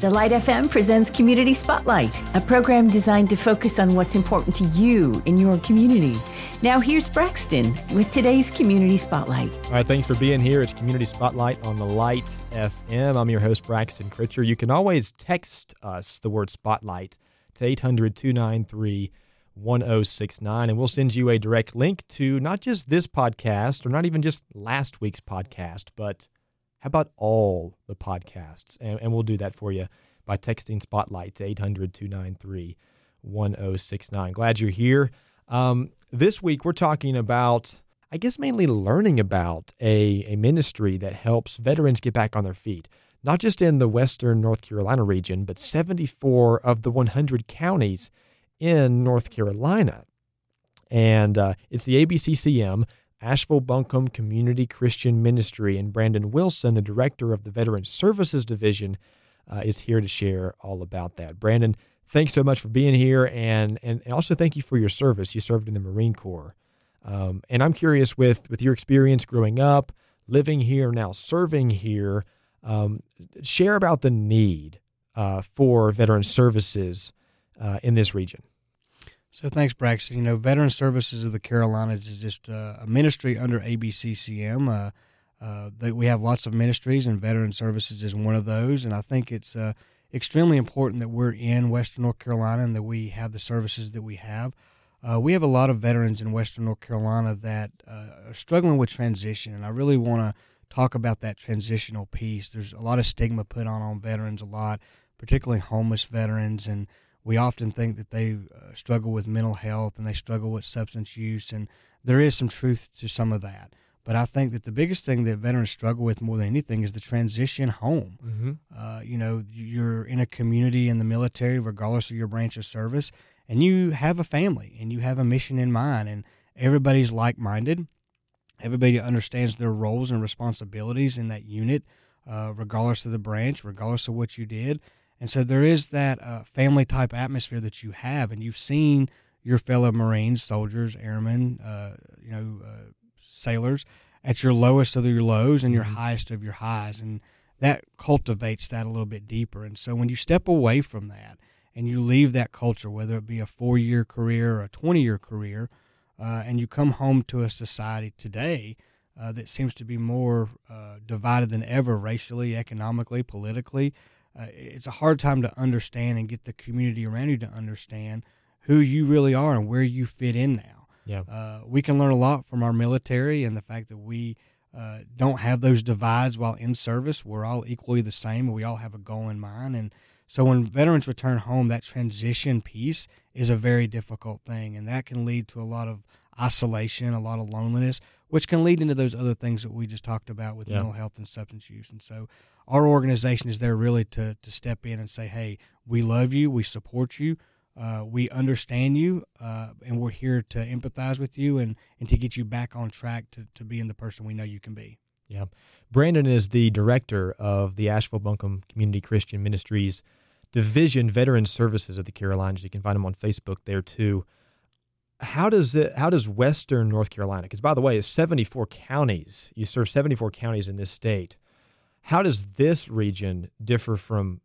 The Light FM presents Community Spotlight, a program designed to focus on what's important to you in your community. Now, here's Braxton with today's Community Spotlight. All right, thanks for being here. It's Community Spotlight on the Light FM. I'm your host, Braxton Critcher. You can always text us the word Spotlight to 800 293 1069, and we'll send you a direct link to not just this podcast or not even just last week's podcast, but how about all the podcasts? And, and we'll do that for you by texting Spotlight to 800 293 1069. Glad you're here. Um, this week, we're talking about, I guess, mainly learning about a, a ministry that helps veterans get back on their feet, not just in the Western North Carolina region, but 74 of the 100 counties in North Carolina. And uh, it's the ABCCM. Asheville Buncombe Community Christian Ministry. And Brandon Wilson, the director of the Veteran Services Division, uh, is here to share all about that. Brandon, thanks so much for being here, and, and, and also thank you for your service. You served in the Marine Corps. Um, and I'm curious with, with your experience growing up, living here, now serving here, um, share about the need uh, for veteran services uh, in this region. So thanks, Braxton. You know, Veteran Services of the Carolinas is just uh, a ministry under ABCCM. Uh, uh, we have lots of ministries, and Veteran Services is one of those. And I think it's uh, extremely important that we're in Western North Carolina and that we have the services that we have. Uh, we have a lot of veterans in Western North Carolina that uh, are struggling with transition, and I really want to talk about that transitional piece. There's a lot of stigma put on on veterans, a lot, particularly homeless veterans, and we often think that they uh, struggle with mental health and they struggle with substance use, and there is some truth to some of that. But I think that the biggest thing that veterans struggle with more than anything is the transition home. Mm-hmm. Uh, you know, you're in a community in the military, regardless of your branch of service, and you have a family and you have a mission in mind, and everybody's like minded. Everybody understands their roles and responsibilities in that unit, uh, regardless of the branch, regardless of what you did. And so there is that uh, family type atmosphere that you have, and you've seen your fellow Marines, soldiers, airmen, uh, you know, uh, sailors at your lowest of your lows and your mm-hmm. highest of your highs, and that cultivates that a little bit deeper. And so when you step away from that and you leave that culture, whether it be a four year career or a 20 year career, uh, and you come home to a society today uh, that seems to be more uh, divided than ever racially, economically, politically uh, it's a hard time to understand and get the community around you to understand who you really are and where you fit in now. Yeah. Uh, we can learn a lot from our military and the fact that we uh, don't have those divides while in service. We're all equally the same. We all have a goal in mind. And so when veterans return home, that transition piece is a very difficult thing. And that can lead to a lot of isolation, a lot of loneliness, which can lead into those other things that we just talked about with yeah. mental health and substance use. And so our organization is there really to, to step in and say, hey, we love you, we support you, uh, we understand you, uh, and we're here to empathize with you and, and to get you back on track to, to being the person we know you can be. Yeah. Brandon is the director of the Asheville Buncombe Community Christian Ministries Division Veteran Services of the Carolinas. You can find them on Facebook there too. How does it? How does Western North Carolina? Because by the way, it's 74 counties. You serve 74 counties in this state. How does this region differ from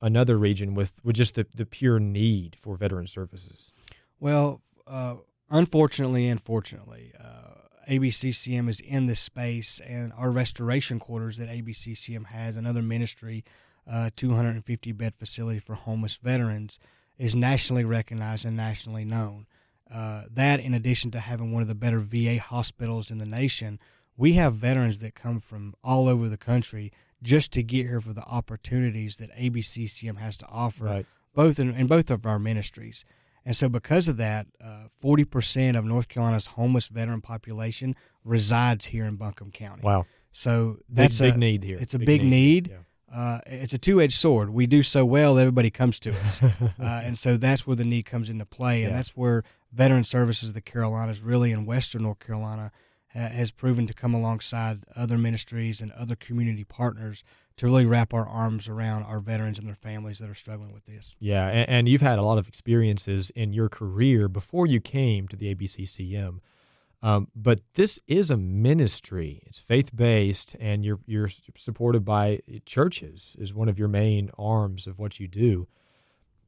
another region with, with just the, the pure need for veteran services? Well, uh, unfortunately and fortunately, uh, ABCCM is in this space, and our restoration quarters that ABCCM has, another ministry, uh, 250 bed facility for homeless veterans, is nationally recognized and nationally known. Uh, that, in addition to having one of the better VA hospitals in the nation, we have veterans that come from all over the country just to get here for the opportunities that ABCCM has to offer, right. both in, in, both of our ministries. And so, because of that, uh, forty uh, percent of North Carolina's homeless veteran population resides here in Buncombe County. Wow! So that's big, a big need here. It's a big, big need. need. Yeah. Uh, it's a two-edged sword. We do so well, that everybody comes to us, uh, and so that's where the need comes into play, and yeah. that's where Veteran Services of the Carolinas, really in Western North Carolina, has proven to come alongside other ministries and other community partners to really wrap our arms around our veterans and their families that are struggling with this. Yeah, and, and you've had a lot of experiences in your career before you came to the ABCCM Um, but this is a ministry. It's faith based, and you're you're supported by churches. Is one of your main arms of what you do.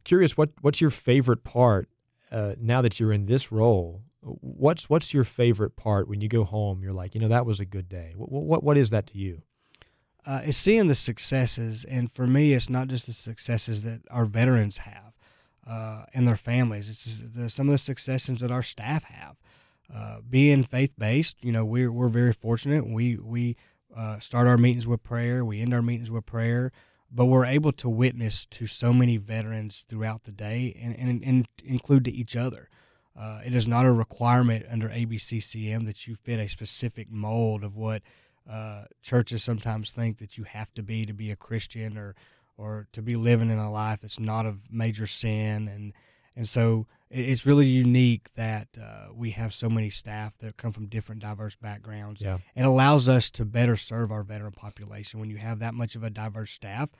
Curious, what what's your favorite part uh, now that you're in this role? What's what's your favorite part when you go home? You're like, you know, that was a good day. What what, what is that to you? Uh, it's seeing the successes, and for me, it's not just the successes that our veterans have uh, and their families. It's the, some of the successes that our staff have. Uh, being faith based, you know, we're we're very fortunate. We we uh, start our meetings with prayer. We end our meetings with prayer, but we're able to witness to so many veterans throughout the day, and and, and include to each other. Uh, it is not a requirement under ABCCM that you fit a specific mold of what uh, churches sometimes think that you have to be to be a Christian or or to be living in a life that's not of major sin and and so it's really unique that uh, we have so many staff that come from different diverse backgrounds. Yeah. It allows us to better serve our veteran population when you have that much of a diverse staff,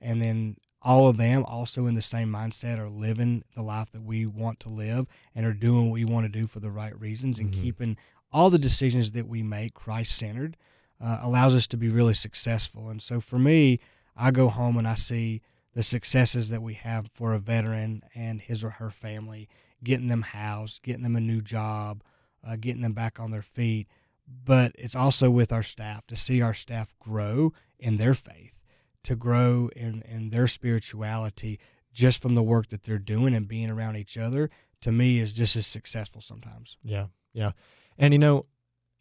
and then all of them also in the same mindset are living the life that we want to live and are doing what we want to do for the right reasons and mm-hmm. keeping all the decisions that we make Christ centered uh, allows us to be really successful. And so for me, I go home and I see the successes that we have for a veteran and his or her family, getting them housed, getting them a new job, uh, getting them back on their feet. But it's also with our staff to see our staff grow in their faith, to grow in, in their spirituality just from the work that they're doing and being around each other, to me is just as successful sometimes. Yeah, yeah. And you know,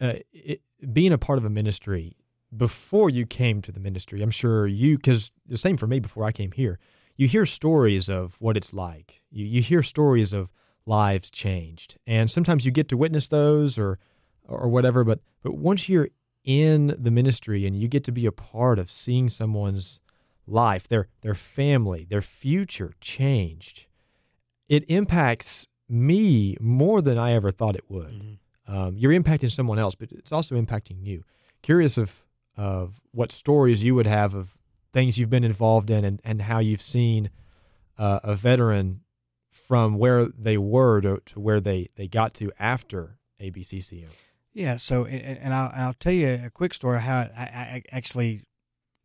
uh, it, being a part of a ministry before you came to the ministry, I'm sure you, because the same for me before I came here, you hear stories of what it's like. You, you hear stories of lives changed. And sometimes you get to witness those or, or whatever. But, but once you're in the ministry and you get to be a part of seeing someone's life, their, their family, their future changed, it impacts me more than I ever thought it would. Mm-hmm. Um, you're impacting someone else, but it's also impacting you. Curious if of what stories you would have of things you've been involved in and, and how you've seen uh, a veteran from where they were to, to where they, they got to after ABCCM. Yeah. So, and, and I'll, I'll tell you a quick story how I, I actually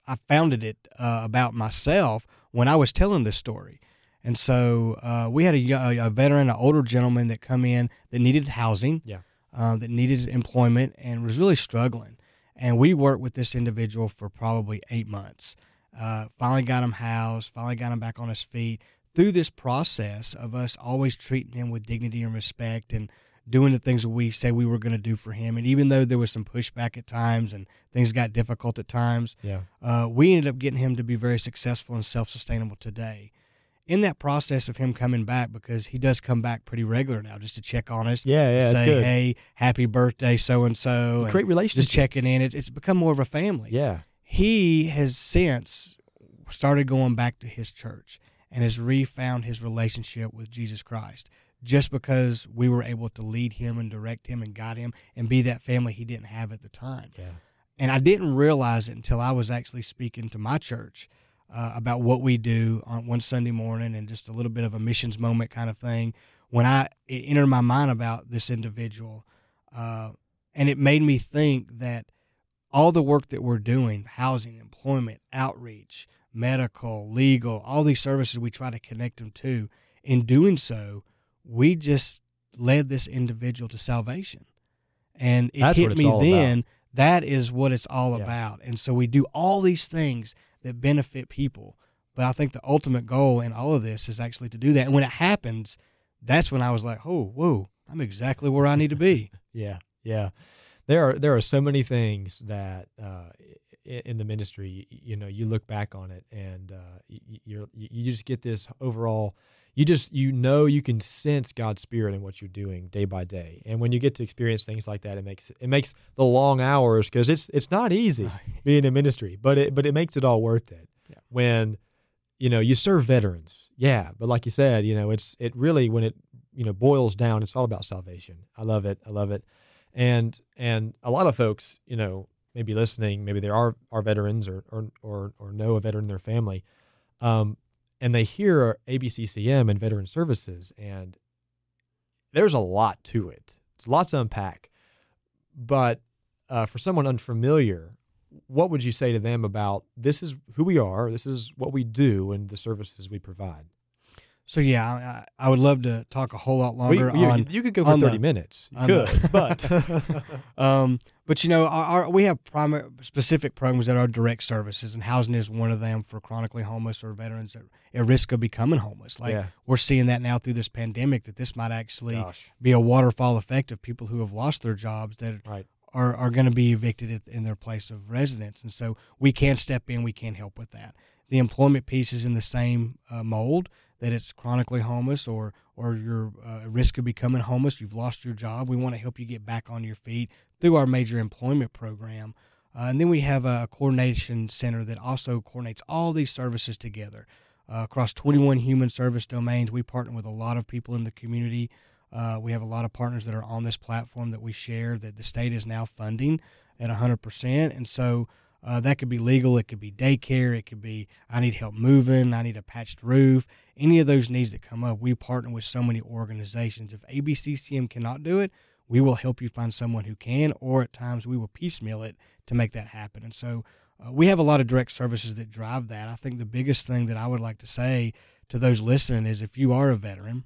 I founded it uh, about myself when I was telling this story. And so uh, we had a, a, veteran, an older gentleman that come in that needed housing, yeah, uh, that needed employment, and was really struggling. And we worked with this individual for probably eight months. Uh, finally got him housed, finally got him back on his feet. Through this process of us always treating him with dignity and respect and doing the things that we said we were going to do for him. And even though there was some pushback at times and things got difficult at times, yeah. Uh, we ended up getting him to be very successful and self sustainable today in that process of him coming back because he does come back pretty regular now just to check on us. Yeah, yeah, say hey, happy birthday, so and so. Great relationship. Just checking in. It's it's become more of a family. Yeah. He has since started going back to his church and has refound his relationship with Jesus Christ just because we were able to lead him and direct him and guide him and be that family he didn't have at the time. Yeah. And I didn't realize it until I was actually speaking to my church uh, about what we do on one Sunday morning and just a little bit of a missions moment kind of thing. When I it entered my mind about this individual, uh, and it made me think that all the work that we're doing housing, employment, outreach, medical, legal, all these services we try to connect them to in doing so, we just led this individual to salvation. And it That's hit me then about. that is what it's all yeah. about. And so we do all these things that benefit people. But I think the ultimate goal in all of this is actually to do that. And when it happens, that's when I was like, oh, whoa, I'm exactly where I need to be. yeah, yeah. There are there are so many things that uh, in the ministry, you know, you look back on it and uh, you you just get this overall you just you know you can sense God's spirit in what you're doing day by day. And when you get to experience things like that, it makes it makes the long hours because it's it's not easy right. being in ministry, but it but it makes it all worth it. Yeah. When you know you serve veterans, yeah, but like you said, you know it's it really when it you know boils down, it's all about salvation. I love it. I love it. And and a lot of folks, you know, maybe listening, maybe they are are veterans or or or, or know a veteran in their family. Um, and they hear ABCCM and Veteran Services, and there's a lot to it. It's lots to unpack. but uh, for someone unfamiliar, what would you say to them about this is who we are, this is what we do, and the services we provide? So yeah, I, I would love to talk a whole lot longer you, on. You could go for thirty the, minutes. You could, the, but um, but you know, our, our, we have primary specific programs that are direct services, and housing is one of them for chronically homeless or veterans at, at risk of becoming homeless. Like yeah. we're seeing that now through this pandemic, that this might actually Gosh. be a waterfall effect of people who have lost their jobs that right. are are going to be evicted in their place of residence, and so we can step in, we can help with that. The employment piece is in the same uh, mold that it's chronically homeless or or you're uh, at risk of becoming homeless, you've lost your job. We want to help you get back on your feet through our major employment program. Uh, and then we have a coordination center that also coordinates all these services together. Uh, across 21 human service domains, we partner with a lot of people in the community. Uh, we have a lot of partners that are on this platform that we share that the state is now funding at 100%. And so uh, that could be legal. It could be daycare. It could be I need help moving. I need a patched roof. Any of those needs that come up, we partner with so many organizations. If ABCCM cannot do it, we will help you find someone who can, or at times we will piecemeal it to make that happen. And so uh, we have a lot of direct services that drive that. I think the biggest thing that I would like to say to those listening is if you are a veteran,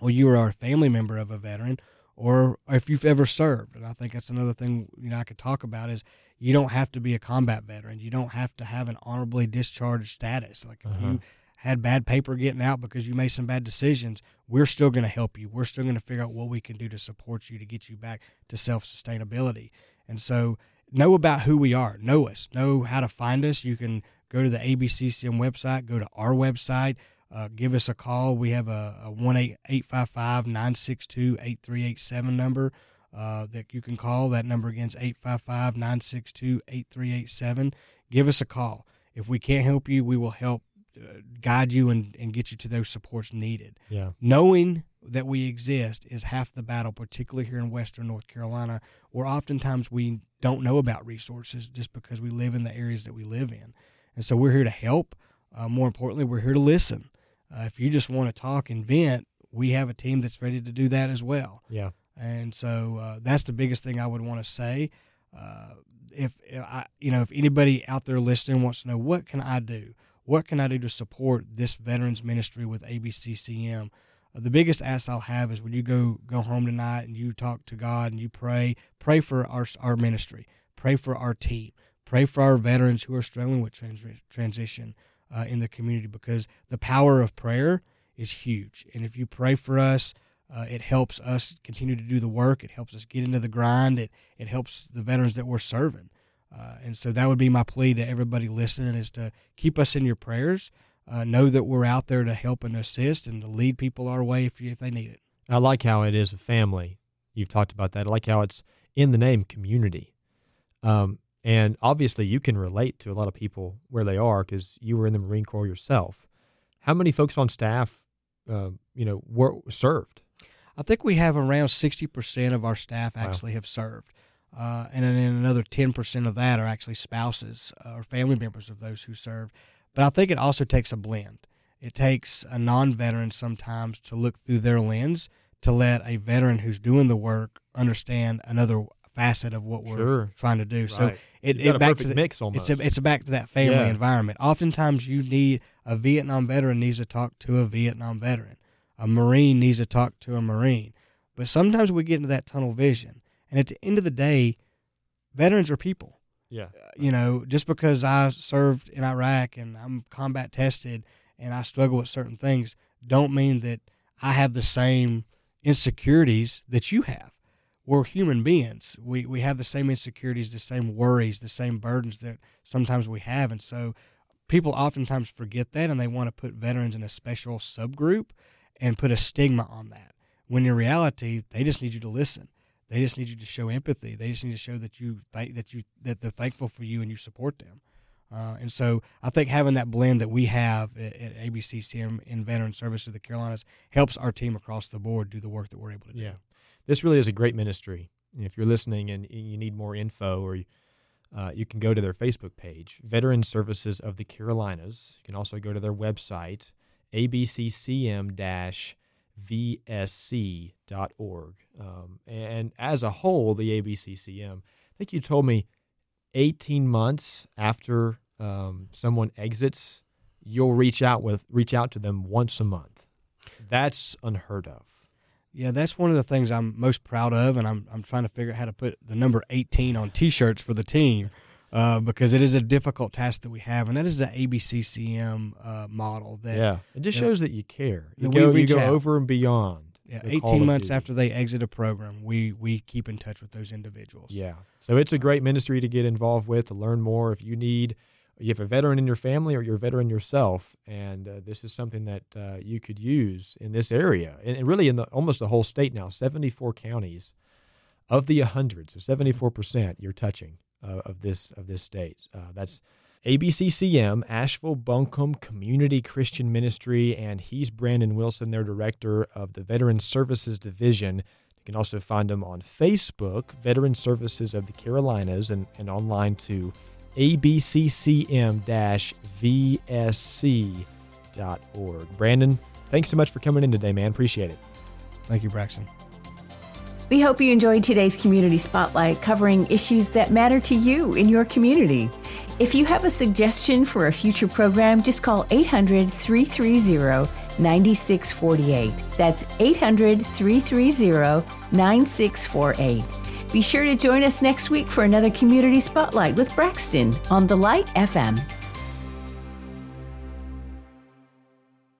or you are a family member of a veteran, or if you've ever served, and I think that's another thing you know I could talk about is you don't have to be a combat veteran. You don't have to have an honorably discharged status. Like if uh-huh. you had bad paper getting out because you made some bad decisions, we're still going to help you. We're still going to figure out what we can do to support you to get you back to self sustainability. And so, know about who we are. Know us. Know how to find us. You can go to the ABCCM website. Go to our website. Uh, give us a call. We have a, a 1 855 962 8387 number uh, that you can call. That number again is 855 962 8387. Give us a call. If we can't help you, we will help uh, guide you and, and get you to those supports needed. Yeah. Knowing that we exist is half the battle, particularly here in Western North Carolina, where oftentimes we don't know about resources just because we live in the areas that we live in. And so we're here to help. Uh, more importantly, we're here to listen. Uh, if you just want to talk and vent, we have a team that's ready to do that as well. Yeah. And so uh, that's the biggest thing I would want to say. Uh, if, if, I, you know, if anybody out there listening wants to know what can I do, what can I do to support this veterans ministry with ABCCM? Uh, the biggest ask I'll have is when you go go home tonight and you talk to God and you pray, pray for our our ministry, pray for our team, pray for our veterans who are struggling with trans- transition uh, in the community because the power of prayer is huge. And if you pray for us, uh, it helps us continue to do the work. It helps us get into the grind. It it helps the veterans that we're serving. Uh, and so that would be my plea to everybody listening: is to keep us in your prayers. Uh, know that we're out there to help and assist and to lead people our way if you, if they need it. I like how it is a family. You've talked about that. I like how it's in the name community. Um, and obviously, you can relate to a lot of people where they are because you were in the Marine Corps yourself. How many folks on staff, uh, you know, were served? I think we have around 60% of our staff actually wow. have served. Uh, and then another 10% of that are actually spouses uh, or family members of those who served. But I think it also takes a blend. It takes a non veteran sometimes to look through their lens to let a veteran who's doing the work understand another facet of what we're sure. trying to do. Right. So it, it back to the, mix almost. It's, a, it's back to that family yeah. environment. Oftentimes, you need a Vietnam veteran needs to talk to a Vietnam veteran a Marine needs to talk to a Marine. But sometimes we get into that tunnel vision. And at the end of the day, veterans are people. Yeah. Uh, you know, just because I served in Iraq and I'm combat tested and I struggle with certain things, don't mean that I have the same insecurities that you have. We're human beings. We we have the same insecurities, the same worries, the same burdens that sometimes we have. And so people oftentimes forget that and they want to put veterans in a special subgroup and put a stigma on that. When in reality, they just need you to listen. They just need you to show empathy. They just need to show that you think that you that they're thankful for you and you support them. Uh, and so I think having that blend that we have at, at ABCCM in Veteran Service of the Carolinas helps our team across the board do the work that we're able to do. This really is a great ministry. If you're listening and you need more info, or uh, you can go to their Facebook page, Veteran Services of the Carolinas. You can also go to their website, abccm vsc.org. Um, and as a whole, the ABCCM, I think you told me 18 months after um, someone exits, you'll reach out with reach out to them once a month. That's unheard of. Yeah, that's one of the things I'm most proud of, and I'm I'm trying to figure out how to put the number 18 on T-shirts for the team uh, because it is a difficult task that we have, and that is the ABCCM uh, model. That yeah, it just shows that you care. You go you go out. over and beyond. yeah, 18 months after they exit a program, we we keep in touch with those individuals. Yeah. So it's a great ministry to get involved with to learn more. If you need, you have a veteran in your family or you're a veteran yourself, and uh, this is something that uh, you could use in this area and, and really in the almost the whole state now. Seventy four counties of the hundred, so seventy four percent you're touching uh, of this of this state. Uh, that's. ABCCM, Asheville Buncombe Community Christian Ministry, and he's Brandon Wilson, their director of the Veteran Services Division. You can also find them on Facebook, Veteran Services of the Carolinas, and, and online to abccm vsc.org. Brandon, thanks so much for coming in today, man. Appreciate it. Thank you, Braxton. We hope you enjoyed today's Community Spotlight covering issues that matter to you in your community. If you have a suggestion for a future program, just call 800 330 9648. That's 800 330 9648. Be sure to join us next week for another Community Spotlight with Braxton on The Light FM.